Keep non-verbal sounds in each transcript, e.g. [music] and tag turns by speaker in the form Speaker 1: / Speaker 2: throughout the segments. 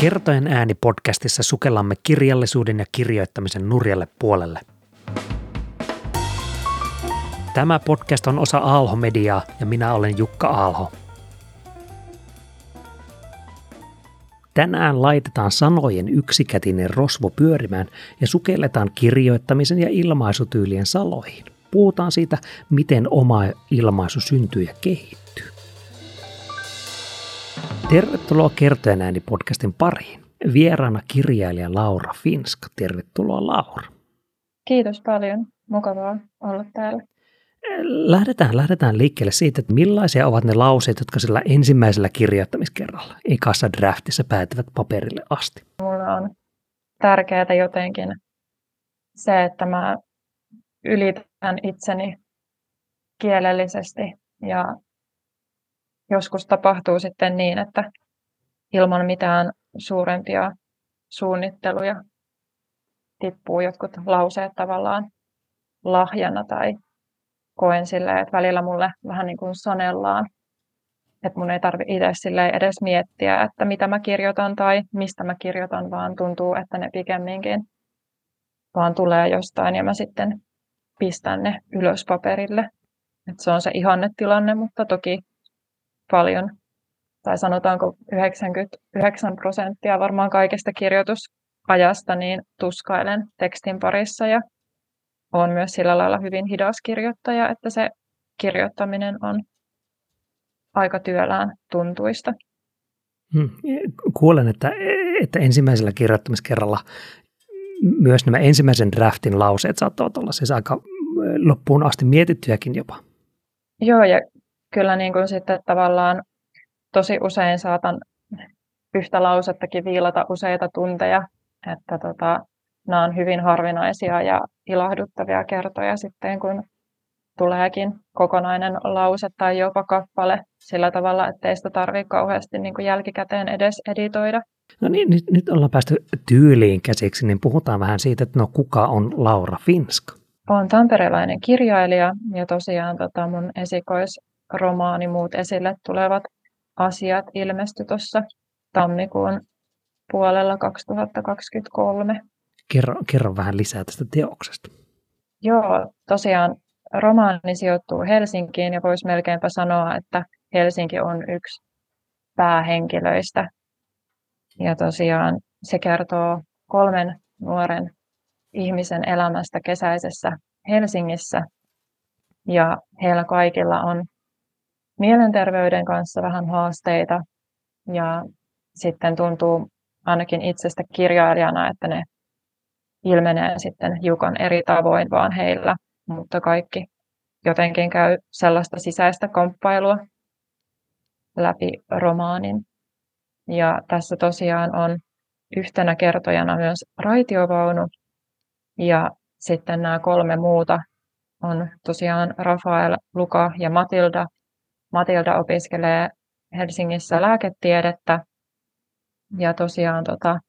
Speaker 1: Kertojen ääni podcastissa sukellamme kirjallisuuden ja kirjoittamisen nurjalle puolelle. Tämä podcast on osa Aalho-mediaa ja minä olen Jukka Aalho. Tänään laitetaan sanojen yksikätinen rosvo pyörimään ja sukelletaan kirjoittamisen ja ilmaisutyylien saloihin. Puhutaan siitä, miten oma ilmaisu syntyy ja kehittyy. Tervetuloa Kertojen ääni podcastin pariin. Vieraana kirjailija Laura Finska. Tervetuloa Laura.
Speaker 2: Kiitos paljon. Mukavaa olla täällä.
Speaker 1: Lähdetään, lähdetään liikkeelle siitä, että millaisia ovat ne lauseet, jotka sillä ensimmäisellä kirjoittamiskerralla ekassa draftissa päätyvät paperille asti.
Speaker 2: Mulla on tärkeää jotenkin se, että mä ylitän itseni kielellisesti ja joskus tapahtuu sitten niin, että ilman mitään suurempia suunnitteluja tippuu jotkut lauseet tavallaan lahjana tai koen silleen, että välillä mulle vähän niin kuin sanellaan. Että mun ei tarvi itse edes miettiä, että mitä mä kirjoitan tai mistä mä kirjoitan, vaan tuntuu, että ne pikemminkin vaan tulee jostain ja mä sitten pistän ne ylös paperille. Et se on se ihannetilanne, mutta toki paljon, tai sanotaanko 99 prosenttia varmaan kaikesta kirjoitusajasta, niin tuskailen tekstin parissa ja olen myös sillä lailla hyvin hidas kirjoittaja, että se kirjoittaminen on aika työlään tuntuista.
Speaker 1: Hmm. Kuulen, että, että ensimmäisellä kirjoittamiskerralla myös nämä ensimmäisen draftin lauseet saattavat olla siis aika loppuun asti mietittyjäkin jopa.
Speaker 2: Joo, ja kyllä niin kuin sitten tavallaan tosi usein saatan yhtä lausettakin viilata useita tunteja, että tota, nämä on hyvin harvinaisia ja ilahduttavia kertoja sitten, kun tuleekin kokonainen lause tai jopa kappale sillä tavalla, ettei sitä tarvitse kauheasti niin kuin jälkikäteen edes editoida.
Speaker 1: No niin, nyt, nyt ollaan päästy tyyliin käsiksi, niin puhutaan vähän siitä, että no kuka on Laura Finska?
Speaker 2: Olen tamperelainen kirjailija ja tosiaan tota mun esikoisromaani Muut esille tulevat asiat ilmestyi tuossa tammikuun puolella 2023.
Speaker 1: Kerro, kerro vähän lisää tästä teoksesta.
Speaker 2: Joo, tosiaan romaani sijoittuu Helsinkiin ja voisi melkeinpä sanoa, että Helsinki on yksi päähenkilöistä. Ja tosiaan se kertoo kolmen nuoren ihmisen elämästä kesäisessä Helsingissä. Ja heillä kaikilla on mielenterveyden kanssa vähän haasteita. Ja sitten tuntuu ainakin itsestä kirjailijana, että ne ilmenee sitten hiukan eri tavoin vaan heillä, mutta kaikki jotenkin käy sellaista sisäistä komppailua läpi romaanin. Ja tässä tosiaan on yhtenä kertojana myös raitiovaunu ja sitten nämä kolme muuta on tosiaan Rafael, Luka ja Matilda. Matilda opiskelee Helsingissä lääketiedettä ja tosiaan tota,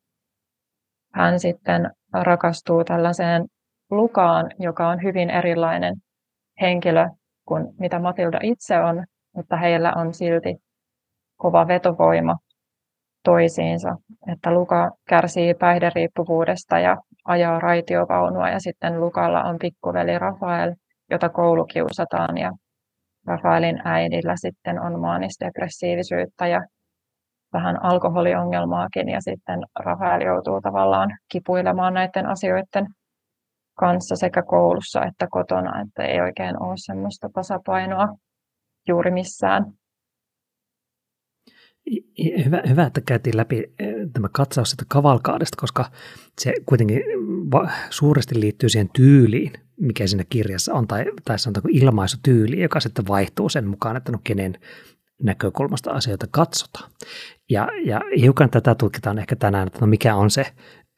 Speaker 2: hän sitten rakastuu tällaiseen Lukaan, joka on hyvin erilainen henkilö kuin mitä Matilda itse on, mutta heillä on silti kova vetovoima toisiinsa. Että Luka kärsii päihderiippuvuudesta ja ajaa raitiovaunua ja sitten Lukalla on pikkuveli Rafael, jota koulukiusataan ja Rafaelin äidillä sitten on maanisdepressiivisyyttä ja vähän alkoholiongelmaakin ja sitten Rafael joutuu tavallaan kipuilemaan näiden asioiden kanssa sekä koulussa että kotona, että ei oikein ole semmoista tasapainoa juuri missään.
Speaker 1: Hyvä, hyvä, että käytiin läpi eh, tämä katsaus sitä kavalkaadesta, koska se kuitenkin suuresti liittyy siihen tyyliin, mikä siinä kirjassa on, tai, tai sanotaanko ilmaisutyyli, joka sitten vaihtuu sen mukaan, että no kenen näkökulmasta asioita katsotaan. Ja, ja hiukan tätä tutkitaan ehkä tänään, että no mikä on se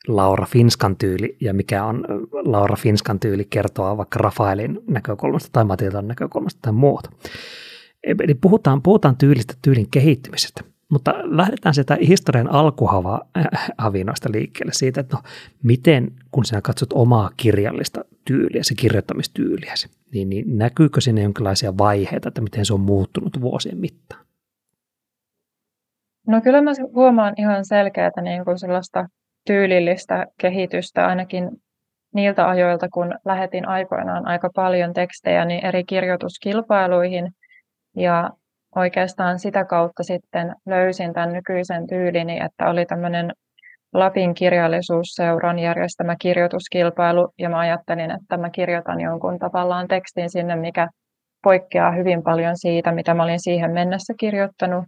Speaker 1: Laura Finskan tyyli ja mikä on Laura Finskan tyyli kertoa vaikka Rafaelin näkökulmasta tai Matildan näkökulmasta tai muuta. Eli puhutaan, puhutaan tyylistä tyylin kehittymisestä. Mutta lähdetään sieltä historian alkuhavinoista liikkeelle siitä, että no, miten kun sinä katsot omaa kirjallista tyyliä, se kirjoittamistyyliäsi, niin, niin näkyykö sinne jonkinlaisia vaiheita, että miten se on muuttunut vuosien mittaan?
Speaker 2: No kyllä mä huomaan ihan selkeää niin kuin sellaista tyylillistä kehitystä ainakin niiltä ajoilta, kun lähetin aikoinaan aika paljon tekstejä niin eri kirjoituskilpailuihin ja oikeastaan sitä kautta sitten löysin tämän nykyisen tyylini, että oli tämmöinen Lapin kirjallisuusseuran järjestämä kirjoituskilpailu ja mä ajattelin, että mä kirjoitan jonkun tavallaan tekstin sinne, mikä poikkeaa hyvin paljon siitä, mitä mä olin siihen mennessä kirjoittanut.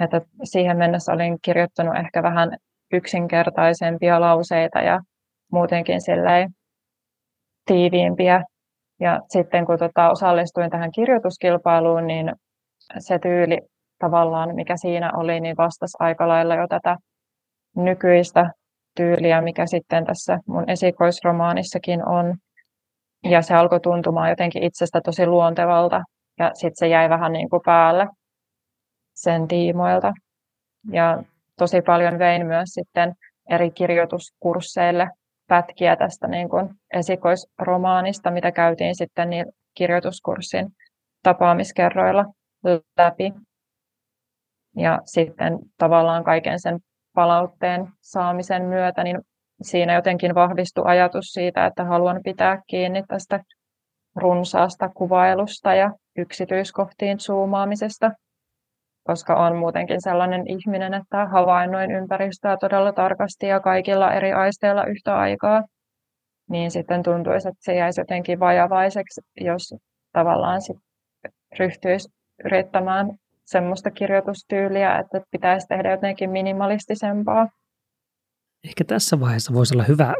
Speaker 2: Että siihen mennessä olin kirjoittanut ehkä vähän yksinkertaisempia lauseita ja muutenkin tiiviimpiä. Ja sitten kun tota osallistuin tähän kirjoituskilpailuun, niin se tyyli tavallaan, mikä siinä oli, niin vastasi aika lailla jo tätä nykyistä tyyliä, mikä sitten tässä mun esikoisromaanissakin on. Ja se alkoi tuntumaan jotenkin itsestä tosi luontevalta ja sitten se jäi vähän niin kuin päälle sen tiimoilta. Ja tosi paljon vein myös sitten eri kirjoituskursseille pätkiä tästä niin kuin esikoisromaanista, mitä käytiin sitten niin kirjoituskurssin tapaamiskerroilla läpi. Ja sitten tavallaan kaiken sen palautteen saamisen myötä, niin siinä jotenkin vahvistui ajatus siitä, että haluan pitää kiinni tästä runsaasta kuvailusta ja yksityiskohtiin zoomaamisesta, koska on muutenkin sellainen ihminen, että havainnoin ympäristöä todella tarkasti ja kaikilla eri aisteilla yhtä aikaa, niin sitten tuntuisi, että se jäisi jotenkin vajavaiseksi, jos tavallaan sit ryhtyisi yrittämään semmoista kirjoitustyyliä, että pitäisi tehdä jotenkin minimalistisempaa.
Speaker 1: Ehkä tässä vaiheessa voisi olla hyvä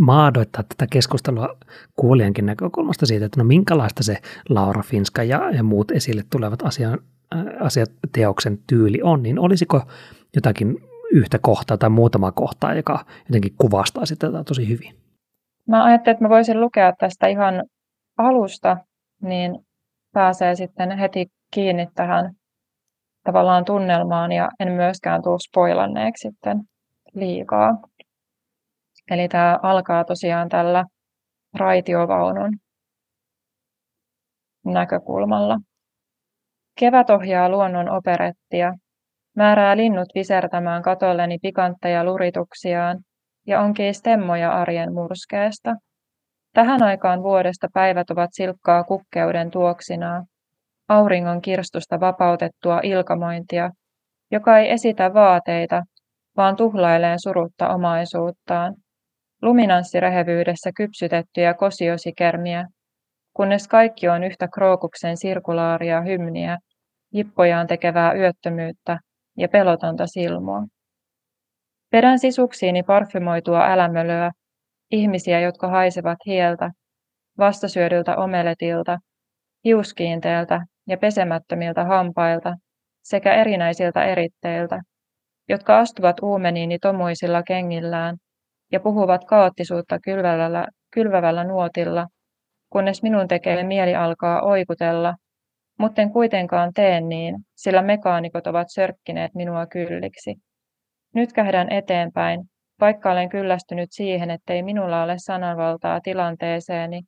Speaker 1: maadoittaa tätä keskustelua kuulijankin näkökulmasta siitä, että no minkälaista se Laura Finska ja, ja muut esille tulevat asian, äh, asiat, teoksen tyyli on, niin olisiko jotakin yhtä kohtaa tai muutama kohtaa, joka jotenkin kuvastaa sitä tosi hyvin?
Speaker 2: Mä ajattelin, että mä voisin lukea tästä ihan alusta, niin pääsee sitten heti kiinni tähän tavallaan tunnelmaan ja en myöskään tule spoilanneeksi sitten liikaa. Eli tämä alkaa tosiaan tällä raitiovaunun näkökulmalla. Kevät ohjaa luonnon operettia, määrää linnut visertämään katolleni pikantteja lurituksiaan ja onkii stemmoja arjen murskeesta. Tähän aikaan vuodesta päivät ovat silkkaa kukkeuden tuoksinaa, auringon kirstusta vapautettua ilkamointia, joka ei esitä vaateita, vaan tuhlailee surutta omaisuuttaan. Luminanssirehevyydessä kypsytettyjä kosiosikermiä, kunnes kaikki on yhtä krookuksen sirkulaaria hymniä, jippojaan tekevää yöttömyyttä ja pelotonta silmoa. Vedän sisuksiini parfymoitua älämölöä, ihmisiä, jotka haisevat hieltä, vastasyödyltä omeletilta, hiuskiinteeltä ja pesemättömiltä hampailta sekä erinäisiltä eritteiltä, jotka astuvat uumeniini tomuisilla kengillään ja puhuvat kaoottisuutta kylvävällä, kylvävällä nuotilla, kunnes minun tekee mieli alkaa oikutella, mutta en kuitenkaan tee niin, sillä mekaanikot ovat sörkkineet minua kylliksi. Nyt kähdän eteenpäin, vaikka olen kyllästynyt siihen, ettei minulla ole sananvaltaa tilanteeseeni,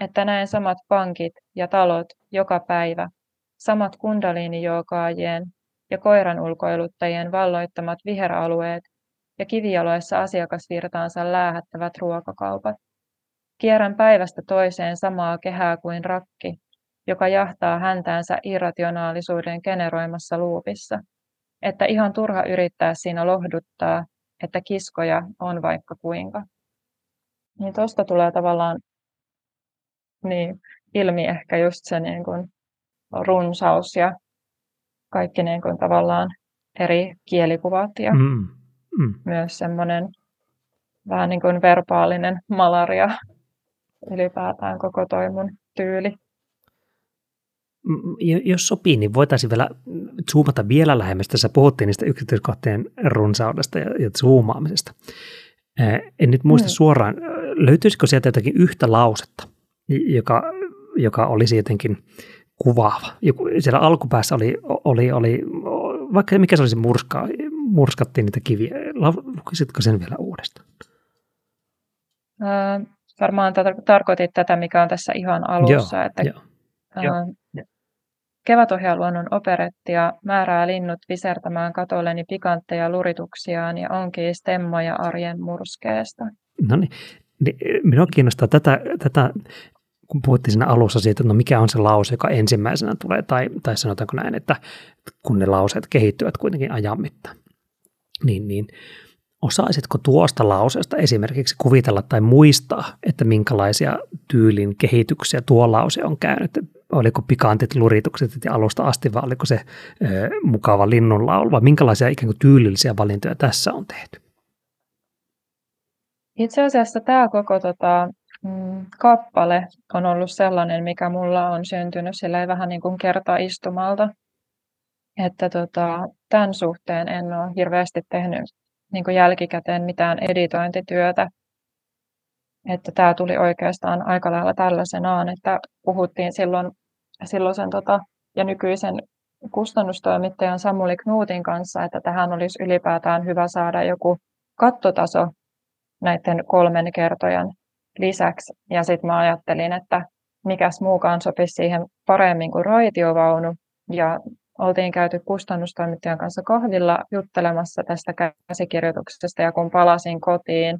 Speaker 2: että näen samat pankit ja talot joka päivä, samat kundaliinijookaajien ja koiran ulkoiluttajien valloittamat viheralueet ja kivijaloissa asiakasvirtaansa läähättävät ruokakaupat. Kierrän päivästä toiseen samaa kehää kuin rakki, joka jahtaa häntäänsä irrationaalisuuden generoimassa luupissa, että ihan turha yrittää siinä lohduttaa, että kiskoja on vaikka kuinka. Niin tuosta tulee tavallaan niin, ilmi ehkä just se niin kuin runsaus ja kaikki niin kuin tavallaan eri kielikuvat ja mm. Mm. myös semmoinen vähän niin kuin verbaalinen malaria [laughs] ylipäätään koko toi mun tyyli.
Speaker 1: Mm, jos sopii, niin voitaisiin vielä zoomata vielä lähemmäs. Tässä puhuttiin niistä yksityiskohtien runsaudesta ja, ja zoomaamisesta. En nyt muista mm. suoraan, löytyisikö sieltä jotakin yhtä lausetta, joka, joka olisi jotenkin kuvaava. Joku, siellä alkupäässä oli, oli, oli, vaikka mikä se olisi murska, murskattiin niitä kiviä. Lukisitko sen vielä uudestaan?
Speaker 2: Äh, varmaan tar- tarkoitit tätä, mikä on tässä ihan alussa.
Speaker 1: Joo,
Speaker 2: että,
Speaker 1: joo, äh, joo.
Speaker 2: Kevätohjaluonnon operettia, määrää linnut visertämään katolleni pikantteja lurituksiaan ja onkin stemmoja arjen murskeesta.
Speaker 1: No niin, niin minua kiinnostaa tätä, tätä kun puhuttiin siinä alussa siitä, että no mikä on se lause, joka ensimmäisenä tulee, tai, tai sanotaanko näin, että kun ne lauseet kehittyvät kuitenkin ajan mittaan, niin, niin osaisitko tuosta lauseesta esimerkiksi kuvitella tai muistaa, että minkälaisia tyylin kehityksiä tuo lause on käynyt? Oliko pikantit luritukset ja alusta asti vai oliko se ö, mukava linnunlaulu vai minkälaisia ikään kuin tyylillisiä valintoja tässä on tehty?
Speaker 2: Itse asiassa tämä koko tota, mm, kappale on ollut sellainen, mikä mulla on syntynyt sillä vähän niin kuin istumalta. Että tota, tämän suhteen en ole hirveästi tehnyt niin kuin jälkikäteen mitään editointityötä. Että tämä tuli oikeastaan aika lailla tällaisenaan, että puhuttiin silloin silloisen tota, ja nykyisen kustannustoimittajan Samuli Knuutin kanssa, että tähän olisi ylipäätään hyvä saada joku kattotaso näiden kolmen kertojan lisäksi. Ja sitten mä ajattelin, että mikäs muukaan sopisi siihen paremmin kuin raitiovaunu. Ja oltiin käyty kustannustoimittajan kanssa kahvilla juttelemassa tästä käsikirjoituksesta. Ja kun palasin kotiin,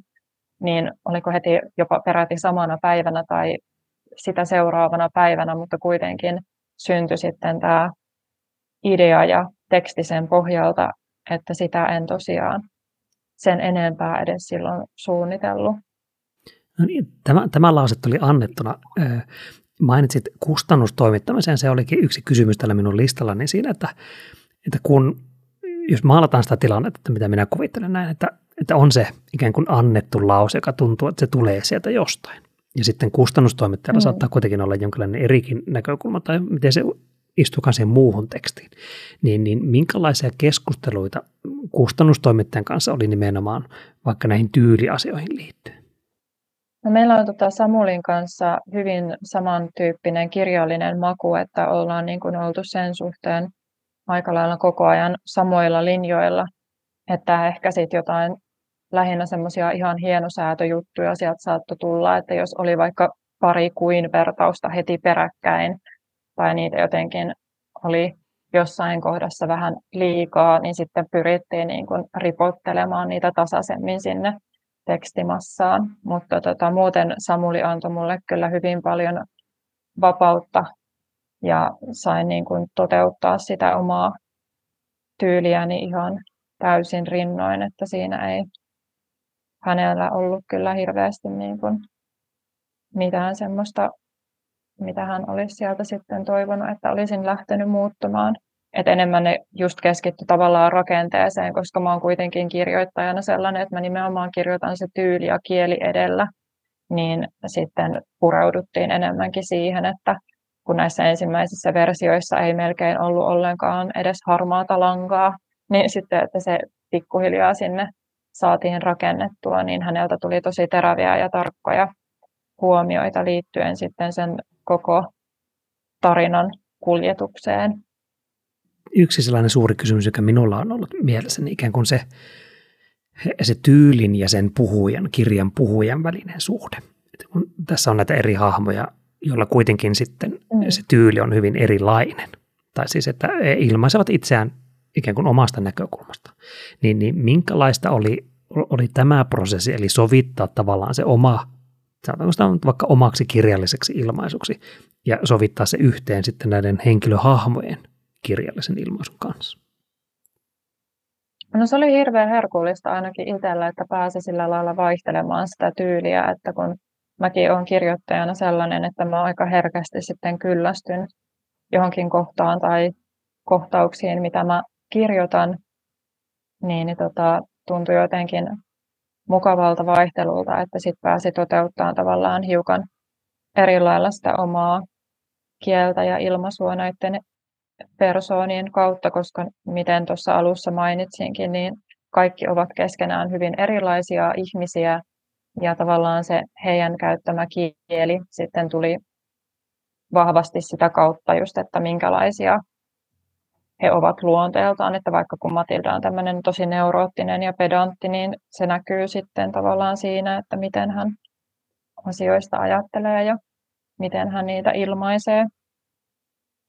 Speaker 2: niin oliko heti jopa peräti samana päivänä tai sitä seuraavana päivänä, mutta kuitenkin syntyi sitten tämä idea ja teksti sen pohjalta, että sitä en tosiaan sen enempää edes silloin suunnitellut.
Speaker 1: No niin, tämä, tämä lause tuli annettuna. Mainitsit kustannustoimittamisen, se olikin yksi kysymys tällä minun listalla, niin siinä, että, että kun, jos maalataan sitä tilannetta, että mitä minä kuvittelen näin, että, että on se ikään kuin annettu lause, joka tuntuu, että se tulee sieltä jostain. Ja sitten kustannustoimittajalla mm. saattaa kuitenkin olla jonkinlainen erikin näkökulma, tai miten se istuukaan siihen muuhun tekstiin. Niin, niin minkälaisia keskusteluita kustannustoimittajan kanssa oli nimenomaan vaikka näihin tyyliasioihin liittyen?
Speaker 2: No meillä on tota Samulin kanssa hyvin samantyyppinen kirjallinen maku, että ollaan niin kuin oltu sen suhteen aika lailla koko ajan samoilla linjoilla, että ehkä sitten jotain lähinnä semmoisia ihan hienosäätöjuttuja sieltä saattoi tulla, että jos oli vaikka pari kuin vertausta heti peräkkäin tai niitä jotenkin oli jossain kohdassa vähän liikaa, niin sitten pyrittiin niin kuin ripottelemaan niitä tasaisemmin sinne tekstimassaan. Mutta tota, muuten Samuli antoi mulle kyllä hyvin paljon vapautta ja sain niin kuin toteuttaa sitä omaa tyyliäni ihan täysin rinnoin, että siinä ei hänellä ollut kyllä hirveästi niin kuin mitään semmoista, mitä hän olisi sieltä sitten toivonut, että olisin lähtenyt muuttumaan. Et enemmän ne just keskitty tavallaan rakenteeseen, koska mä oon kuitenkin kirjoittajana sellainen, että mä nimenomaan kirjoitan se tyyli ja kieli edellä, niin sitten pureuduttiin enemmänkin siihen, että kun näissä ensimmäisissä versioissa ei melkein ollut ollenkaan edes harmaata lankaa, niin sitten, että se pikkuhiljaa sinne saatiin rakennettua, niin häneltä tuli tosi teräviä ja tarkkoja huomioita liittyen sitten sen koko tarinan kuljetukseen.
Speaker 1: Yksi sellainen suuri kysymys, joka minulla on ollut mielessä, niin ikään kuin se, se tyylin ja sen puhujan, kirjan puhujan välinen suhde. Että kun tässä on näitä eri hahmoja, joilla kuitenkin sitten mm. se tyyli on hyvin erilainen. Tai siis, että ilmaisevat itseään ikään kuin omasta näkökulmasta, niin, niin minkälaista oli, oli tämä prosessi, eli sovittaa tavallaan se oma, sanotaanko sitä vaikka omaksi kirjalliseksi ilmaisuksi, ja sovittaa se yhteen sitten näiden henkilöhahmojen kirjallisen ilmaisun kanssa?
Speaker 2: No se oli hirveän herkullista ainakin itsellä, että pääsi sillä lailla vaihtelemaan sitä tyyliä, että kun mäkin olen kirjoittajana sellainen, että mä aika herkästi sitten kyllästyn johonkin kohtaan tai kohtauksiin, mitä mä kirjoitan, niin, niin tota, tuntui jotenkin mukavalta vaihtelulta, että sitten pääsi toteuttamaan tavallaan hiukan erilailla sitä omaa kieltä ja ilmaisua näiden persoonien kautta, koska miten tuossa alussa mainitsinkin, niin kaikki ovat keskenään hyvin erilaisia ihmisiä ja tavallaan se heidän käyttämä kieli sitten tuli vahvasti sitä kautta just, että minkälaisia he ovat luonteeltaan, että vaikka kun Matilda on tämmöinen tosi neuroottinen ja pedantti, niin se näkyy sitten tavallaan siinä, että miten hän asioista ajattelee ja miten hän niitä ilmaisee.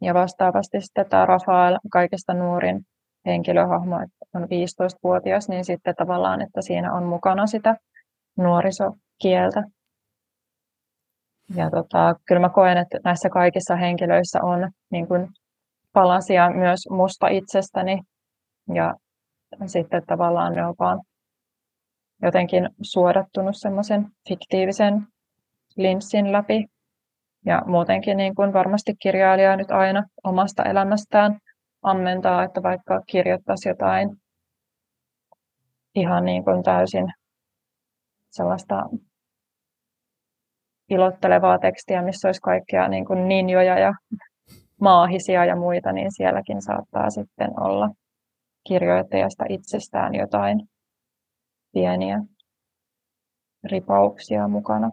Speaker 2: Ja vastaavasti sitten tämä Rafael, kaikista nuorin henkilöhahmo, on 15-vuotias, niin sitten tavallaan, että siinä on mukana sitä nuorisokieltä. Ja tota, kyllä mä koen, että näissä kaikissa henkilöissä on niin kuin palasia myös musta itsestäni. Ja sitten tavallaan ne on vaan jotenkin suodattunut semmoisen fiktiivisen linssin läpi. Ja muutenkin niin kuin varmasti kirjailija nyt aina omasta elämästään ammentaa, että vaikka kirjoittaisi jotain ihan niin kuin täysin sellaista ilottelevaa tekstiä, missä olisi kaikkia niin kuin ninjoja ja maahisia ja muita, niin sielläkin saattaa sitten olla kirjoittajasta itsestään jotain pieniä ripauksia mukana.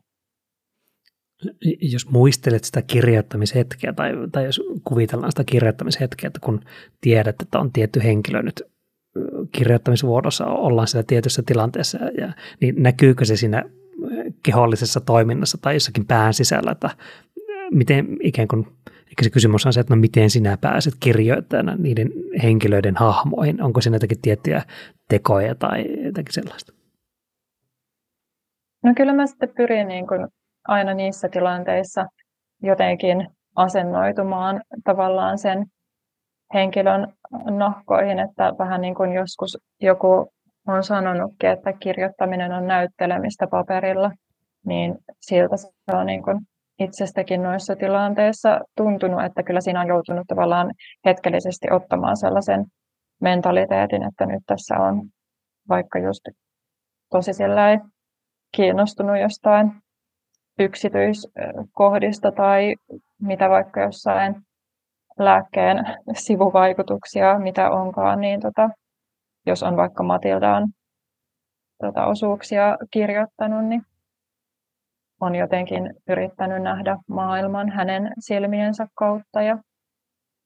Speaker 1: Jos muistelet sitä kirjoittamishetkeä tai, tai jos kuvitellaan sitä kirjoittamishetkeä, että kun tiedät, että on tietty henkilö nyt kirjoittamisvuodossa, ollaan siellä tietyssä tilanteessa, ja, niin näkyykö se siinä kehollisessa toiminnassa tai jossakin pään sisällä, että miten ikään kuin, eikä se kysymys on se, että no miten sinä pääset kirjoittajana niiden henkilöiden hahmoihin, onko siinä jotakin tiettyjä tekoja tai jotakin sellaista?
Speaker 2: No kyllä mä sitten pyrin niin kuin aina niissä tilanteissa jotenkin asennoitumaan tavallaan sen henkilön nahkoihin, että vähän niin kuin joskus joku on sanonutkin, että kirjoittaminen on näyttelemistä paperilla, niin siltä se on niin kuin itsestäkin noissa tilanteissa tuntunut, että kyllä siinä on joutunut tavallaan hetkellisesti ottamaan sellaisen mentaliteetin, että nyt tässä on vaikka just tosi kiinnostunut jostain yksityiskohdista tai mitä vaikka jossain lääkkeen sivuvaikutuksia, mitä onkaan, niin tota, jos on vaikka Matildaan tota, osuuksia kirjoittanut, niin on jotenkin yrittänyt nähdä maailman hänen silmiensä kautta ja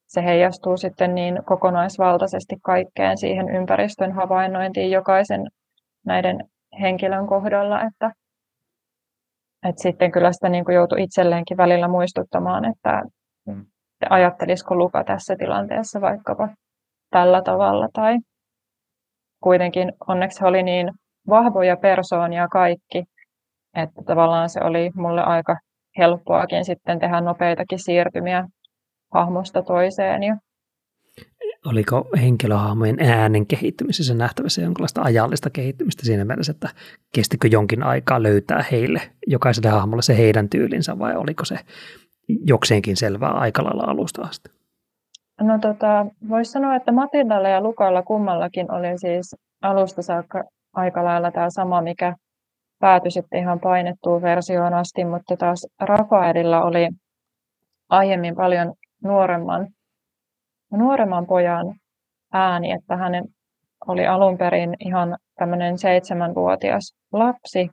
Speaker 2: se heijastuu sitten niin kokonaisvaltaisesti kaikkeen siihen ympäristön havainnointiin jokaisen näiden henkilön kohdalla, että, että sitten kyllä sitä niin kuin joutui itselleenkin välillä muistuttamaan, että ajattelisiko Luka tässä tilanteessa vaikkapa tällä tavalla tai kuitenkin onneksi he oli niin vahvoja persoonia kaikki, että tavallaan se oli mulle aika helppoakin sitten tehdä nopeitakin siirtymiä hahmosta toiseen. Ja
Speaker 1: Oliko henkilöhahmojen äänen kehittymisessä nähtävissä jonkinlaista ajallista kehittymistä siinä mielessä, että kestikö jonkin aikaa löytää heille, jokaiselle hahmolle se heidän tyylinsä vai oliko se jokseenkin selvää aika lailla alusta asti?
Speaker 2: No tota, voisi sanoa, että Matildalla ja Lukalla kummallakin oli siis alusta saakka aika lailla tämä sama, mikä päätyi sitten ihan painettuun versioon asti, mutta taas Rafaelilla oli aiemmin paljon nuoremman, nuoremman pojan ääni, että hänen oli alun perin ihan tämmöinen seitsemänvuotias lapsi.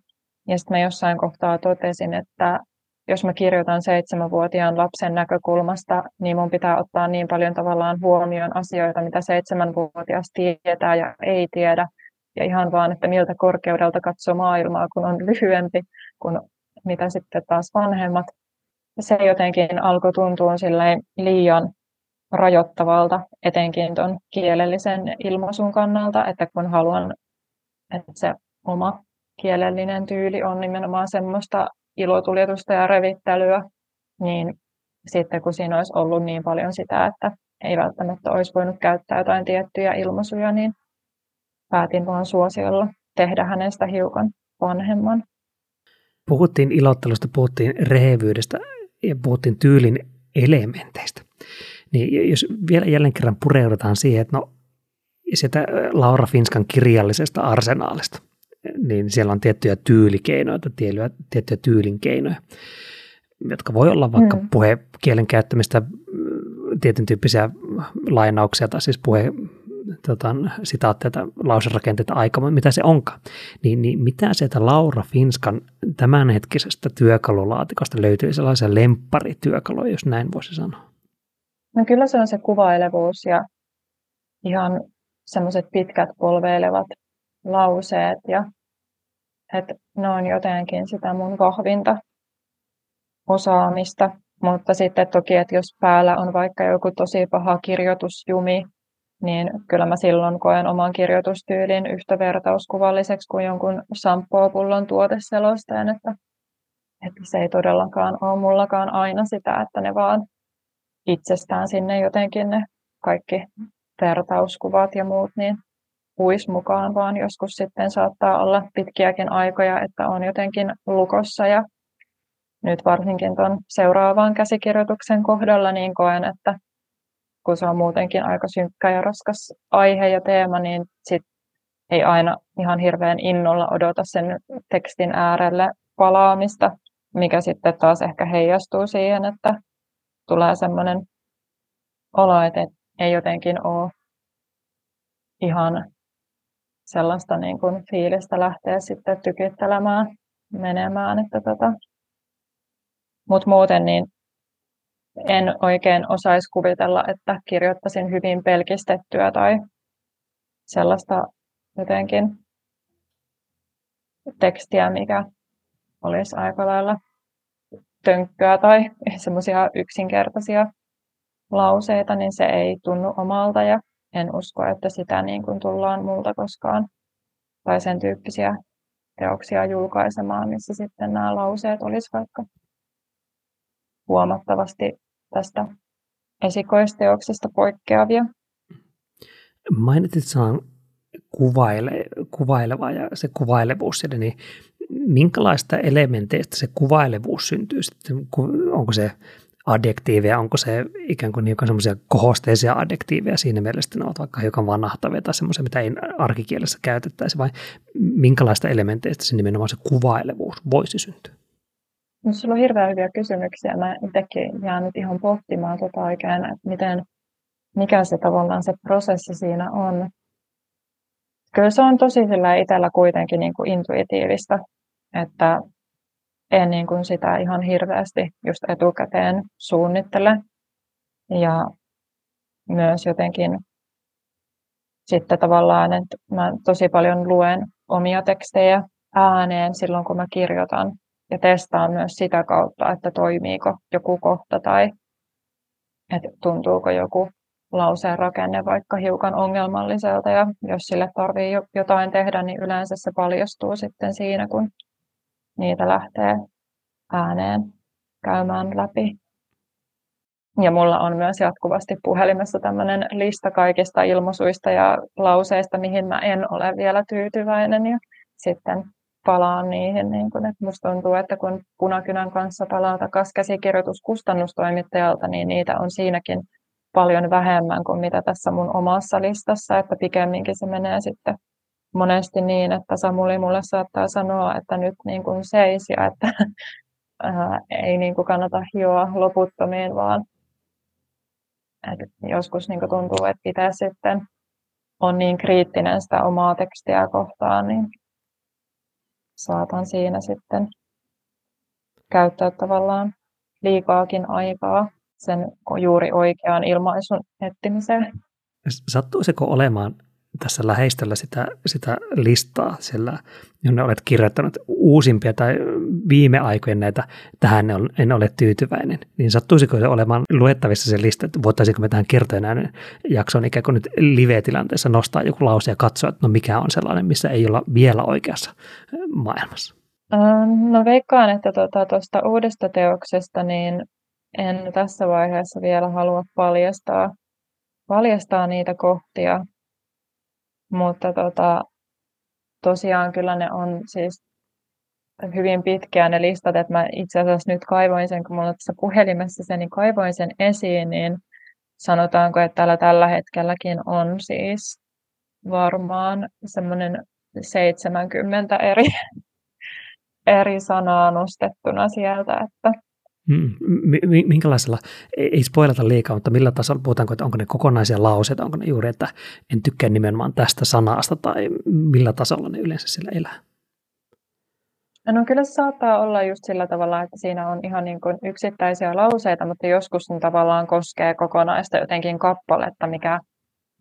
Speaker 2: Ja sitten mä jossain kohtaa totesin, että jos mä kirjoitan seitsemänvuotiaan lapsen näkökulmasta, niin mun pitää ottaa niin paljon tavallaan huomioon asioita, mitä seitsemänvuotias tietää ja ei tiedä. Ja ihan vaan, että miltä korkeudelta katsoo maailmaa, kun on lyhyempi kuin mitä sitten taas vanhemmat. Se jotenkin alkoi tuntua liian rajoittavalta, etenkin tuon kielellisen ilmaisun kannalta, että kun haluan, että se oma kielellinen tyyli on nimenomaan semmoista ilotuljetusta ja revittelyä, niin sitten kun siinä olisi ollut niin paljon sitä, että ei välttämättä olisi voinut käyttää jotain tiettyjä ilmaisuja, niin päätin vaan suosiolla tehdä hänestä hiukan vanhemman.
Speaker 1: Puhuttiin ilottelusta, puhuttiin rehevyydestä ja puhuttiin tyylin elementeistä. Niin jos vielä jälleen kerran pureudutaan siihen, että no sitä Laura Finskan kirjallisesta arsenaalista, niin siellä on tiettyjä tyylikeinoja, tiettyjä, tiettyjä tyylinkeinoja, jotka voi olla vaikka mm. puhekielen käyttämistä, tietyn tyyppisiä lainauksia tai siis puhe, tota, sitaatteja tai lauserakenteita aika, mitä se onkaan. Niin, niin mitä sieltä Laura Finskan tämänhetkisestä työkalulaatikosta löytyy sellaisia lempparityökaluja, jos näin voisi sanoa?
Speaker 2: No kyllä se on se kuvailevuus ja ihan semmoiset pitkät polveilevat lauseet ja että ne on jotenkin sitä mun vahvinta osaamista Mutta sitten toki, että jos päällä on vaikka joku tosi paha kirjoitusjumi, niin kyllä mä silloin koen oman kirjoitustyylin yhtä vertauskuvalliseksi kuin jonkun shampoo-pullon tuoteselostajan, että, että se ei todellakaan ole mullakaan aina sitä, että ne vaan itsestään sinne jotenkin ne kaikki vertauskuvat ja muut niin puis mukaan, vaan joskus sitten saattaa olla pitkiäkin aikoja, että on jotenkin lukossa. Ja nyt varsinkin tuon seuraavan käsikirjoituksen kohdalla niin koen, että kun se on muutenkin aika synkkä ja raskas aihe ja teema, niin sit ei aina ihan hirveän innolla odota sen tekstin äärelle palaamista, mikä sitten taas ehkä heijastuu siihen, että tulee sellainen olo, että ei jotenkin ole ihan sellaista niin kuin fiilistä lähteä sitten tykyttelemään menemään. Että tota. Mutta muuten niin en oikein osaisi kuvitella, että kirjoittaisin hyvin pelkistettyä tai sellaista jotenkin tekstiä, mikä olisi aika lailla tönkköä tai [laughs] semmoisia yksinkertaisia lauseita, niin se ei tunnu omalta ja en usko, että sitä niin kuin tullaan multa koskaan tai sen tyyppisiä teoksia julkaisemaan, missä sitten nämä lauseet olisi vaikka huomattavasti tästä esikoisteoksesta poikkeavia.
Speaker 1: Mainitsit sanan kuvaile, kuvaileva ja se kuvailevuus siellä, niin minkälaista elementeistä se kuvailevuus syntyy sitten? Onko se adjektiiveja, onko se ikään kuin semmoisia kohosteisia adjektiiveja siinä mielessä, ne ovat vaikka hiukan vannahtavia tai semmoisia, mitä ei arkikielessä käytettäisi, vai minkälaista elementeistä se nimenomaan se kuvailevuus voisi syntyä?
Speaker 2: No, sulla on hirveän hyviä kysymyksiä. Mä itsekin jään nyt ihan pohtimaan tota oikein, että miten, mikä se tavallaan se prosessi siinä on. Kyllä se on tosi sillä itsellä kuitenkin niin kuin intuitiivista, että en niin kuin sitä ihan hirveästi just etukäteen suunnittele. Ja myös jotenkin sitten tavallaan, että mä tosi paljon luen omia tekstejä ääneen silloin, kun mä kirjoitan ja testaan myös sitä kautta, että toimiiko joku kohta tai että tuntuuko joku lauseen rakenne vaikka hiukan ongelmalliselta ja jos sille tarvii jotain tehdä, niin yleensä se paljastuu sitten siinä, kun niitä lähtee ääneen käymään läpi. Ja mulla on myös jatkuvasti puhelimessa tämmöinen lista kaikista ilmaisuista ja lauseista, mihin mä en ole vielä tyytyväinen. Ja sitten palaan niihin. Niin kun, että musta tuntuu, että kun punakynän kanssa palaa takaisin käsikirjoitus kustannustoimittajalta, niin niitä on siinäkin paljon vähemmän kuin mitä tässä mun omassa listassa, että pikemminkin se menee sitten monesti niin, että Samuli mulle saattaa sanoa, että nyt niin kuin seis ja että [laughs] ää, ei niin kuin kannata hioa loputtomiin, vaan että joskus niin kuin tuntuu, että itse sitten on niin kriittinen sitä omaa tekstiä kohtaan, niin saatan siinä sitten käyttää tavallaan liikaakin aikaa sen juuri oikean ilmaisun etsimiseen.
Speaker 1: Sattuisiko olemaan tässä läheistöllä sitä, sitä listaa, sillä jonne olet kirjoittanut uusimpia tai viime aikojen näitä, tähän en ole tyytyväinen, niin sattuisiko se olemaan luettavissa se lista, että voitaisiinko me tähän kertojen jaksoon ikään kuin nyt live-tilanteessa nostaa joku lause ja katsoa, että no mikä on sellainen, missä ei olla vielä oikeassa maailmassa?
Speaker 2: No veikkaan, että tuota, tuosta uudesta teoksesta niin en tässä vaiheessa vielä halua paljastaa, paljastaa niitä kohtia, mutta tota, tosiaan kyllä ne on siis hyvin pitkään ne listat, että mä itse asiassa nyt kaivoin sen, kun mulla on tässä puhelimessa se, niin kaivoin sen esiin, niin sanotaanko, että täällä tällä hetkelläkin on siis varmaan semmoinen 70 eri, eri sanaa nostettuna sieltä, että
Speaker 1: Mm, minkälaisella, ei spoilata liikaa, mutta millä tasolla, puhutaanko, että onko ne kokonaisia lauseita, onko ne juuri, että en tykkää nimenomaan tästä sanasta, tai millä tasolla ne yleensä sillä elää?
Speaker 2: No kyllä se saattaa olla just sillä tavalla, että siinä on ihan niin kuin yksittäisiä lauseita, mutta joskus ne tavallaan koskee kokonaista jotenkin kappaletta, mikä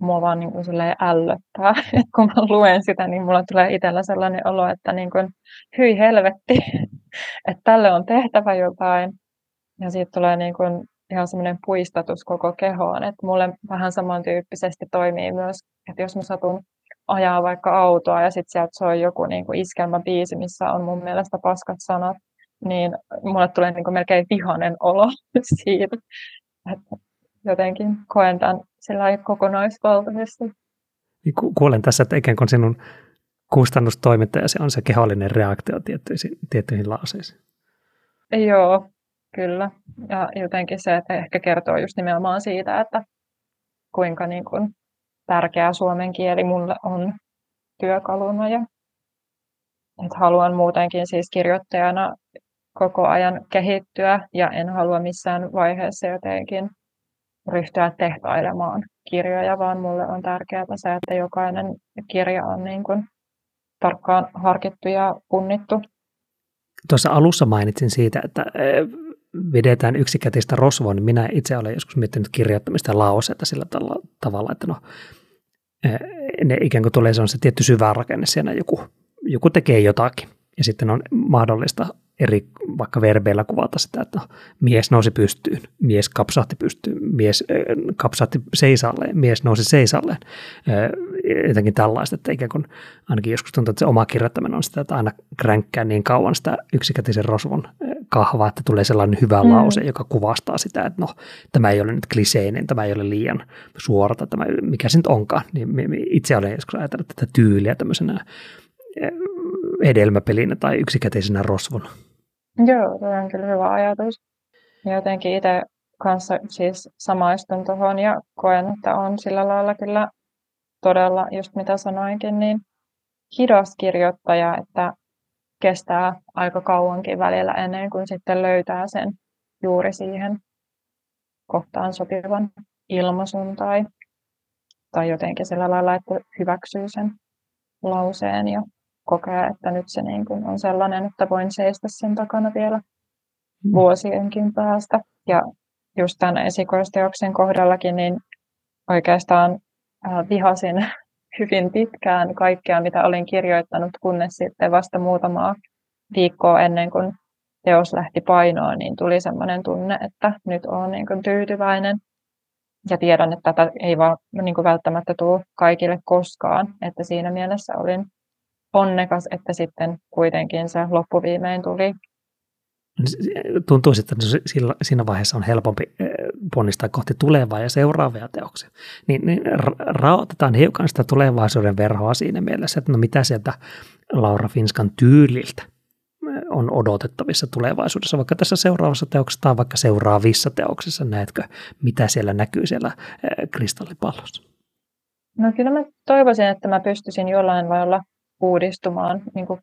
Speaker 2: mua vaan niin kuin ällöttää. [laughs] Et kun mä luen sitä, niin mulla tulee itsellä sellainen olo, että niin kuin, hyi helvetti, [laughs] että tälle on tehtävä jotain. Ja siitä tulee niin kuin ihan semmoinen puistatus koko kehoon. Että mulle vähän samantyyppisesti toimii myös, että jos mä satun ajaa vaikka autoa ja sitten sieltä soi joku niin kuin iskelmäbiisi, missä on mun mielestä paskat sanat, niin mulle tulee niin kuin melkein vihanen olo [laughs] siitä. Että jotenkin koen tämän sillä kokonaisvaltaisesti.
Speaker 1: Niin kuulen tässä, että ikään kuin sinun kustannustoimittajasi on se kehollinen reaktio tiettyihin, tiettyihin lauseisiin.
Speaker 2: Joo, kyllä. Ja jotenkin se, että ehkä kertoo just nimenomaan siitä, että kuinka niin kuin tärkeä suomen kieli mulle on työkaluna ja että haluan muutenkin siis kirjoittajana koko ajan kehittyä ja en halua missään vaiheessa jotenkin ryhtyä tehtailemaan kirjoja, vaan mulle on tärkeää se, että jokainen kirja on niin kuin tarkkaan harkittu ja punnittu.
Speaker 1: Tuossa alussa mainitsin siitä, että vedetään yksikätistä rosvoa, niin minä itse olen joskus miettinyt kirjoittamista lauseita sillä tavalla, että no, ne ikään kuin tulee se tietty syvä rakenne siinä, joku, joku tekee jotakin. Ja sitten on mahdollista eri vaikka verbeillä kuvata sitä, että mies nousi pystyyn, mies kapsahti pystyyn, mies kapsahti seisalleen, mies nousi seisalleen. Jotenkin tällaista, että ikään kuin ainakin joskus tuntuu, että se oma kirjoittaminen on sitä, että aina kränkkää niin kauan sitä yksikätisen rosvon kahvaa, että tulee sellainen hyvä mm. lause, joka kuvastaa sitä, että no, tämä ei ole nyt kliseinen, tämä ei ole liian suorata, tämä, mikä se nyt onkaan. Niin itse olen joskus ajatellut tätä tyyliä tämmöisenä hedelmäpelinä tai yksikäteisenä rosvona.
Speaker 2: Joo, tuo on kyllä hyvä ajatus. Ja jotenkin itse kanssa siis samaistun tuohon ja koen, että on sillä lailla kyllä todella, just mitä sanoinkin, niin hidas kirjoittaja, että kestää aika kauankin välillä ennen kuin sitten löytää sen juuri siihen kohtaan sopivan ilmaisun tai, tai jotenkin sillä lailla, että hyväksyy sen lauseen ja kokea, että nyt se niin kuin on sellainen, että voin seistä sen takana vielä mm. vuosienkin päästä. Ja just tämän esikoisteoksen kohdallakin, niin oikeastaan vihasin [laughs] hyvin pitkään kaikkea, mitä olin kirjoittanut, kunnes sitten vasta muutamaa viikkoa ennen kuin teos lähti painoon, niin tuli sellainen tunne, että nyt olen niin kuin tyytyväinen. Ja tiedän, että tätä ei vaan niin kuin välttämättä tule kaikille koskaan, että siinä mielessä olin onnekas, että sitten kuitenkin se loppuviimein tuli.
Speaker 1: Tuntuu, että siinä vaiheessa on helpompi eh, ponnistaa kohti tulevaa ja seuraavia teoksia. Niin, niin raotetaan hiukan sitä tulevaisuuden verhoa siinä mielessä, että no mitä sieltä Laura Finskan tyyliltä eh, on odotettavissa tulevaisuudessa, vaikka tässä seuraavassa teoksessa tai vaikka seuraavissa teoksissa, näetkö, mitä siellä näkyy siellä eh, kristallipallossa?
Speaker 2: No kyllä mä toivoisin, että mä pystyisin jollain lailla uudistumaan niin kuin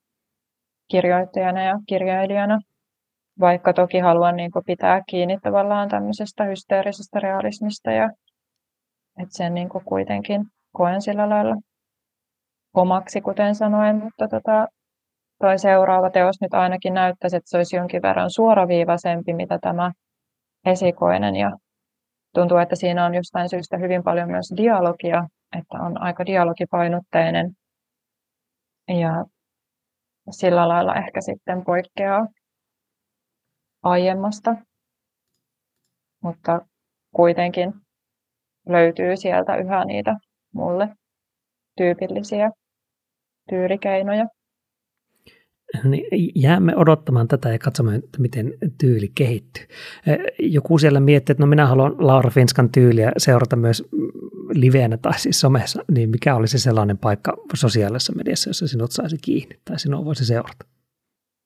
Speaker 2: kirjoittajana ja kirjailijana, vaikka toki haluan niin kuin pitää kiinni tavallaan tämmöisestä hysteerisestä realismista ja että sen niin kuin kuitenkin koen sillä lailla omaksi, kuten sanoin, mutta tota, toi seuraava teos nyt ainakin näyttäisi, että se olisi jonkin verran suoraviivaisempi, mitä tämä esikoinen. Ja tuntuu, että siinä on jostain syystä hyvin paljon myös dialogia, että on aika dialogipainotteinen ja sillä lailla ehkä sitten poikkeaa aiemmasta, mutta kuitenkin löytyy sieltä yhä niitä mulle tyypillisiä tyyrikeinoja.
Speaker 1: Niin jäämme odottamaan tätä ja katsomaan, että miten tyyli kehittyy. Joku siellä miettii, että no minä haluan Laura Finskan tyyliä seurata myös liveenä tai siis somessa, niin mikä olisi sellainen paikka sosiaalisessa mediassa, jossa sinut saisi kiinni tai sinua voisi seurata?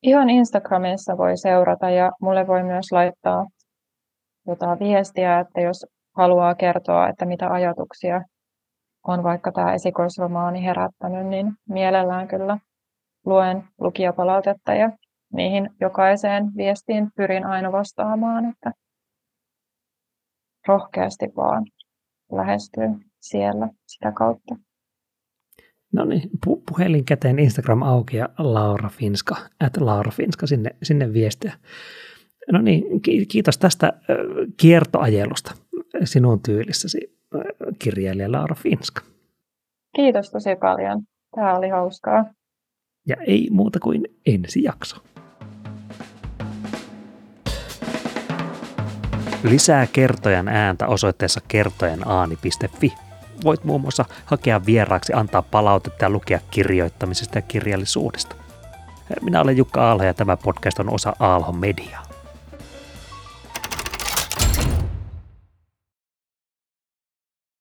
Speaker 2: Ihan Instagramissa voi seurata ja mulle voi myös laittaa jotain viestiä, että jos haluaa kertoa, että mitä ajatuksia on vaikka tämä esikoisromaani herättänyt, niin mielellään kyllä luen lukijapalautetta ja niihin jokaiseen viestiin pyrin aina vastaamaan, että rohkeasti vaan lähestyy siellä sitä kautta.
Speaker 1: No niin, pu- puhelin käteen, Instagram auki ja Laura Finska, at Laura Finska, sinne, sinne viestiä. No niin, kiitos tästä kiertoajelusta sinun tyylissäsi kirjailija Laura Finska.
Speaker 2: Kiitos tosi paljon. Tämä oli hauskaa.
Speaker 1: Ja ei muuta kuin ensi jakso. Lisää kertojan ääntä osoitteessa kertojenaani.fi. Voit muun muassa hakea vieraaksi, antaa palautetta ja lukea kirjoittamisesta ja kirjallisuudesta. Minä olen Jukka Aalho ja tämä podcast on osa Aalho Mediaa.